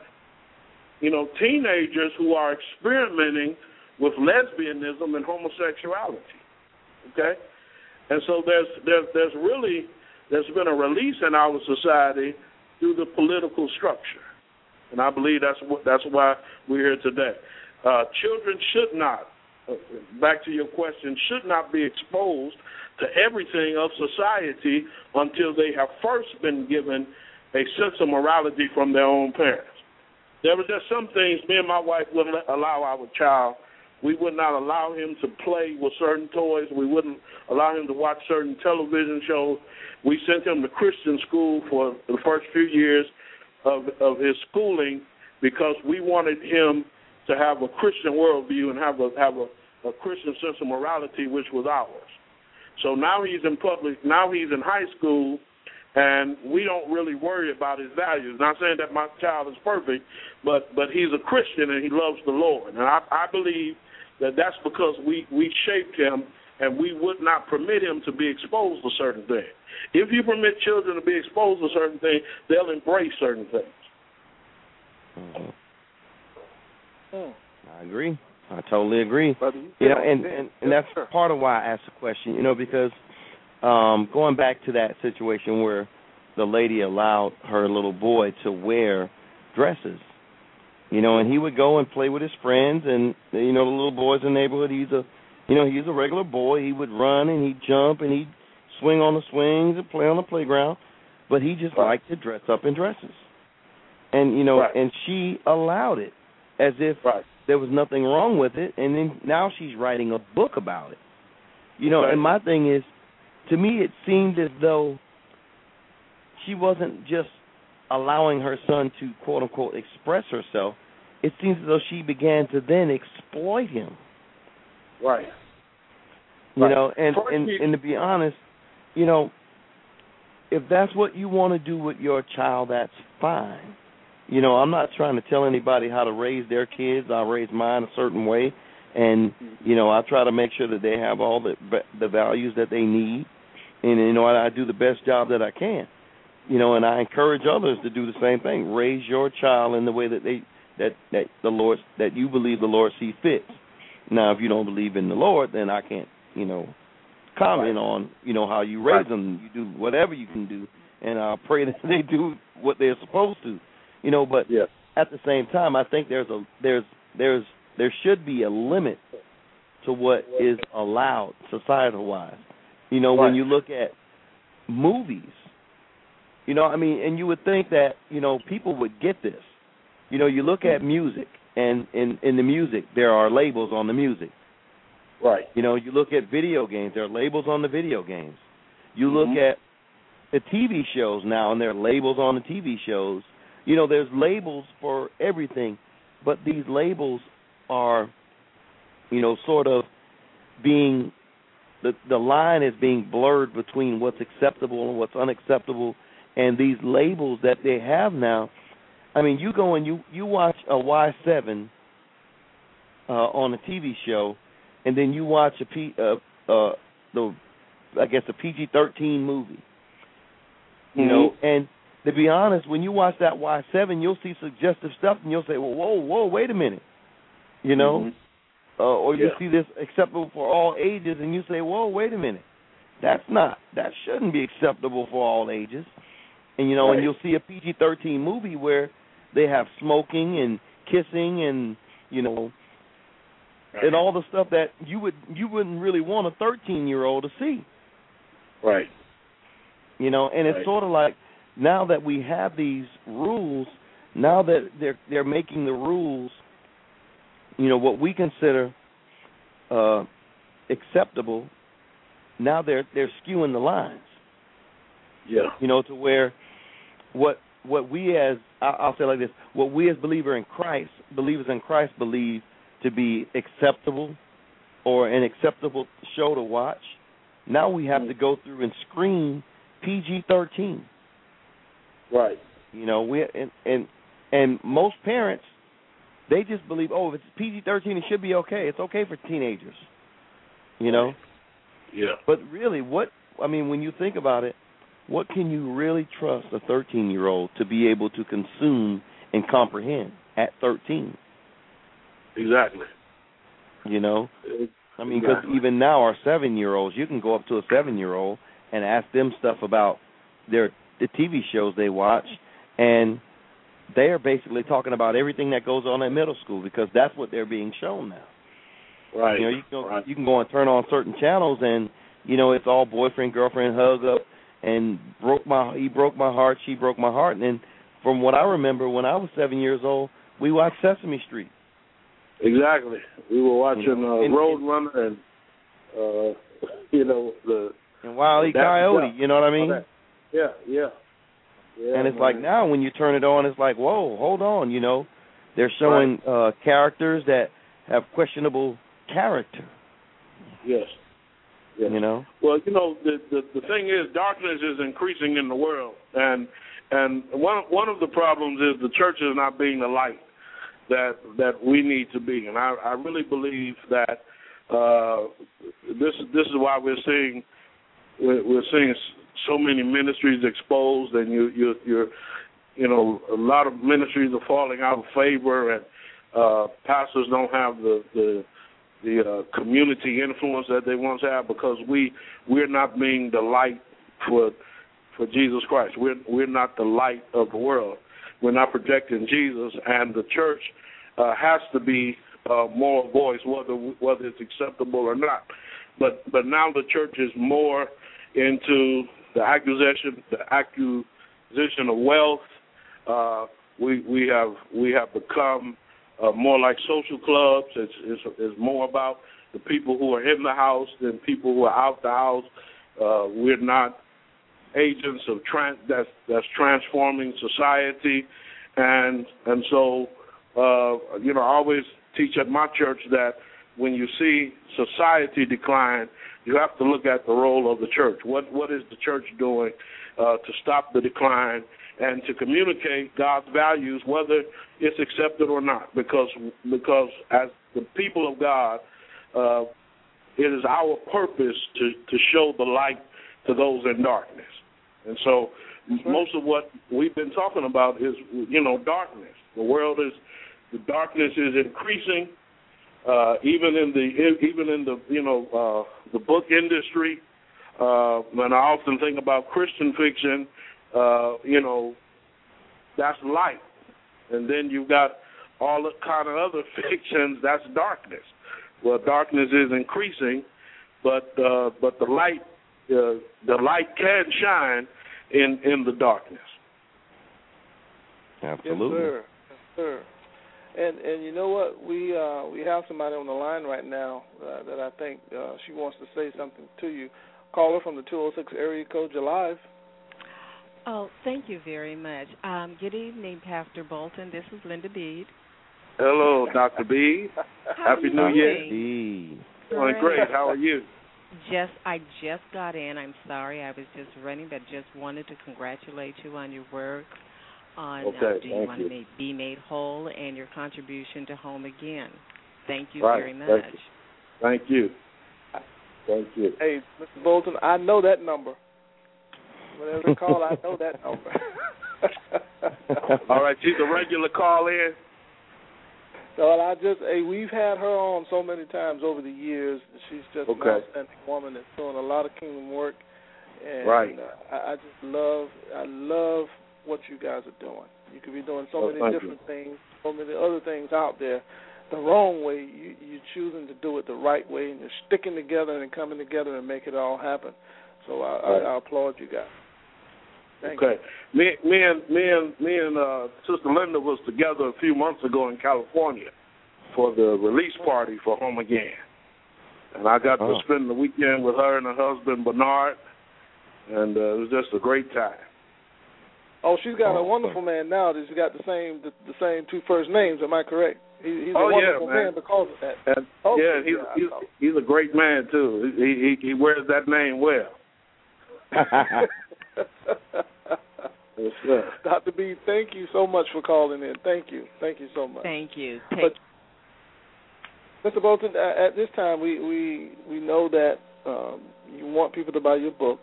you know teenagers who are experimenting with lesbianism and homosexuality. Okay, and so there's there's there's really there's been a release in our society through the political structure, and I believe that's what that's why we're here today. Uh, children should not, uh, back to your question, should not be exposed to everything of society until they have first been given a sense of morality from their own parents. There were just some things me and my wife wouldn't allow our child we would not allow him to play with certain toys. We wouldn't allow him to watch certain television shows. We sent him to Christian school for the first few years of of his schooling because we wanted him to have a Christian worldview and have a have a, a Christian sense of morality, which was ours. So now he's in public. Now he's in high school, and we don't really worry about his values. Not saying that my child is perfect, but but he's a Christian and he loves the Lord, and I, I believe that that's because we we shaped him and we would not permit him to be exposed to certain things. If you permit children to be exposed to certain things, they'll embrace certain things. Mm-hmm. I agree. I totally agree. you, you know, and and, and that's part of why I asked the question. You know, because um, going back to that situation where the lady allowed her little boy to wear dresses, You know, and he would go and play with his friends and you know the little boys in the neighborhood. He's a you know he's a regular boy. He would run and he'd jump and he'd swing on the swings and play on the playground, but he just Right. liked to dress up in dresses. And you know, Right. and she allowed it as if Right. there was nothing wrong with it and then now she's writing a book about it. You know, Right. and my thing is to me it seemed as though she wasn't just allowing her son to quote unquote express herself. It seems as though she began to then exploit him. Right. You Right. know, and, First and and to be honest, you know, if that's what you want to do with your child, that's fine. You know, I'm not trying to tell anybody how to raise their kids. I raise mine a certain way, and you know, I try to make sure that they have all the the values that they need, and you know, I, I do the best job that I can. You know, and I encourage others to do the same thing. Raise your child in the way that they that that the Lord that you believe the Lord sees fit. Now, if you don't believe in the Lord, then I can't, you know, comment Right. on, you know, how you raise Right. them. You do whatever you can do, and I pray that they do what they're supposed to, you know. But Yes. at the same time, I think there's a there's there's there should be a limit to what is allowed societal wise. You know, when you look at movies, you know, I mean, and you would think that you know people would get this. You know, you look at music, and in in the music there are labels on the music. Right. You know, you look at video games, there are labels on the video games. You look Mhm. at the TV shows now, and there are labels on the TV shows. You know, there's labels for everything, but these labels are, you know, sort of being the the line is being blurred between what's acceptable and what's unacceptable, and these labels that they have now. I mean, you go and you you watch a Y seven uh, on a TV show, and then you watch a P uh, uh, the I guess a PG thirteen movie. You know, and to be honest, when you watch that Y seven, you'll see suggestive stuff, and you'll say, "Well, whoa, whoa, wait a minute," you know, Mhm. Uh, or you Yeah. see this acceptable for all ages, and you say, "Whoa, wait a minute, that's not that shouldn't be acceptable for all ages," and you know, Right. and you'll see a PG thirteen movie where they have smoking and kissing and you know and all the stuff that you would you wouldn't really want a 13 year old to see Right. you know and it's Right. sort of like now that we have these rules now that they're they're making the rules you know what we consider uh acceptable now they're they're skewing the lines Yeah. you know to where what what we as I'll say like this what we as believer in Christ believers in Christ believe to be acceptable or an acceptable show to watch now we have to go through and screen PG-13 Right. you know we and and and most parents they just believe oh if it's PG-13 it should be okay it's okay for teenagers you know Yeah. but really, what I mean, when you think about it, what can you really trust a 13 year old to be able to consume and comprehend at 13? Exactly. You know, I mean, because Exactly. even now, our seven year olds, you can go up to a seven year old and ask them stuff about their the TV shows they watch, and they are basically talking about everything that goes on at middle school because that's what they're being shown now. Right. You know, you can go, right. you can go and turn on certain channels, and you know it's all boyfriend girlfriend hug up, and broke my he broke my heart, she broke my heart, and then from what I remember when I was seven years old, we watched Sesame Street. Exactly. We were watching You know, uh, and- Roadrunner and uh you know the And Wile E. Coyote, you know what I mean? yeah yeah yeah. and it's man. like now when you turn it on, it's like, whoa, hold on, you know, they're showing uh characters that have questionable character, yes. Yes. you know. Well, you know, the, the the thing is, darkness is increasing in the world, and and one one of the problems is the church is not being the light that that we need to be, and I I really believe that uh, this this is why we're seeing we're, we're seeing so many ministries exposed, and you you you're you know a lot of ministries are falling out of favor, and uh, pastors don't have the the the uh, community influence that they once had because we we're not being the light for for Jesus Christ. We're we're not the light of the world. we're not projecting Jesus, and the church uh, has to be uh, more voice, whether whether it's acceptable or not. But but now the church is more into the accusation the acquisition of wealth. Uh, we we have we have become uh, more like social clubs. It's, it's it's more about the people who are in the house than people who are out the house. Uh, we're not agents of trans that's that's transforming society, and and so uh, you know I always teach at my church that when you see society decline, you have to look at the role of the church. What what is the church doing uh, to stop the decline and to communicate God's values, whether it's accepted or not? Because because as the people of God, uh, it is our purpose to to show the light to those in darkness. And so most of what we've been talking about is you know darkness. The world is the darkness is increasing. Uh, even in the even in the you know uh, the book industry, uh, and I often think about Christian fiction. Uh, you know, that's light, and then you've got all the kind of other fictions that's darkness. Well, darkness is increasing, but uh, but the light uh, the light can shine in in the darkness. Absolutely. Yes, sir. Yes, sir. And and you know what? We uh, we have somebody on the line right now uh, that I think uh, she wants to say something to you. Caller from the 206 area code. You're live. Oh, thank you very much. Um, good evening, Pastor Boulton. This is Linda Bede. Hello, Dr. B. How Happy are New you Year. doing? Doing great. How are you? Just I just got in. I'm sorry. I was just running, but just wanted to congratulate you on your work on uh, Okay, Do You thank Want you. to Be Made Whole and your contribution to Home Again. Thank you Right, very much. thank you. Thank you. Thank you. Hey, Mr. Boulton, I know that number. Whenever they call, I know that number. All right, she's a regular call in. So I just hey, we've had her on so many times over the years. She's just Okay. an outstanding woman that's doing a lot of kingdom work, and Right. uh, I, I just love I love what you guys are doing. You could be doing so Oh, many thank you. different things, so many other things out there. The wrong way, you you're choosing to do it the right way, and you're sticking together and coming together and make it all happen. So I, Right. I, I applaud you guys. Thank okay. Me, me and me and me and uh, Sister Linda was together a few months ago in California for the release party for Home Again, and I got Oh. to spend the weekend with her and her husband Bernard, and uh, it was just a great time. Oh, she's got a Awesome. wonderful man now. That's got the same the, the same two first names. Am I correct? He, he's Oh, a yeah, wonderful man. because of that. And Okay, yeah, he's yeah, he's he's a great man too. He he, he wears that name well. Yes, sir. Dr. B, thank you so much for calling in. Thank you. Thank you so much. Thank you. But- Take Mr. Boulton, uh, at this time, we we we know that um, you want people to buy your book.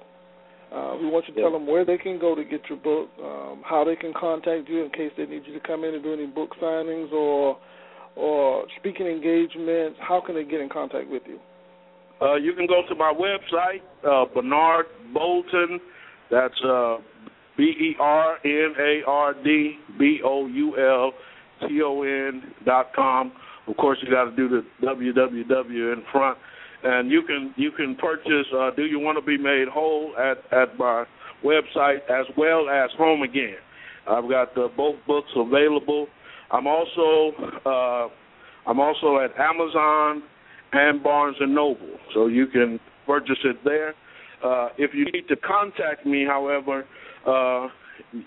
Uh, we want you to Yeah. tell them where they can go to get your book, um, how they can contact you in case they need you to come in and do any book signings or or speaking engagements. How can they get in contact with you? Uh, you can go to my website, uh, Bernard Boulton. That's uh, B E R N A R D B O U L T O N dot com. Of course, you got to do the www in front, and you can you can purchase. Uh, do you want to be made whole at at my website as well as Home Again. I've got both books available. I'm also uh, I'm also at Amazon and Barnes and Noble, so you can purchase it there. Uh, if you need to contact me, however, uh,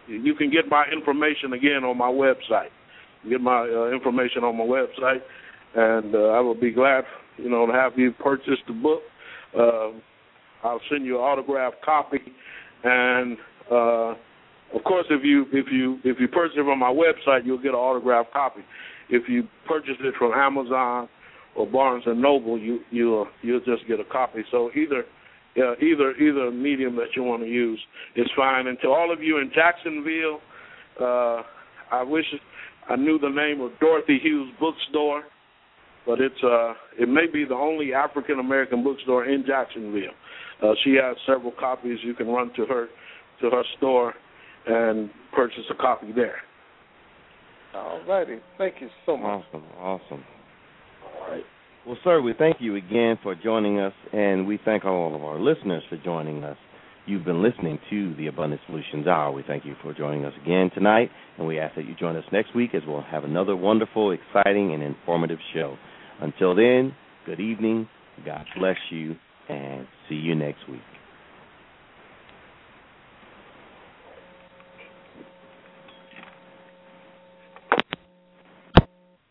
you can get my information again on my website. Get my uh, information on my website, and uh, I will be glad, you know, to have you purchase the book. Uh, I'll send you an autographed copy, and uh, of course, if you if you if you purchase it from my website, you'll get an autographed copy. If you purchase it from Amazon or Barnes and Noble, you you'll you'll just get a copy. So either uh, either either medium that you want to use is fine. And to all of you in Jacksonville, uh, I wish I knew the name of Dorothy Hughes Bookstore, but it's uh it may be the only African American bookstore in Jacksonville. Uh, she has several copies. You can run to her to her store and purchase a copy there. All righty. Thank you so much. Awesome, awesome. All right. Well, sir, we thank you again for joining us, and we thank all of our listeners for joining us. You've been listening to the Abundant Solutions Hour. We thank you for joining us again tonight, and we ask that you join us next week as we'll have another wonderful, exciting, and informative show. Until then, good evening, God bless you, and see you next week.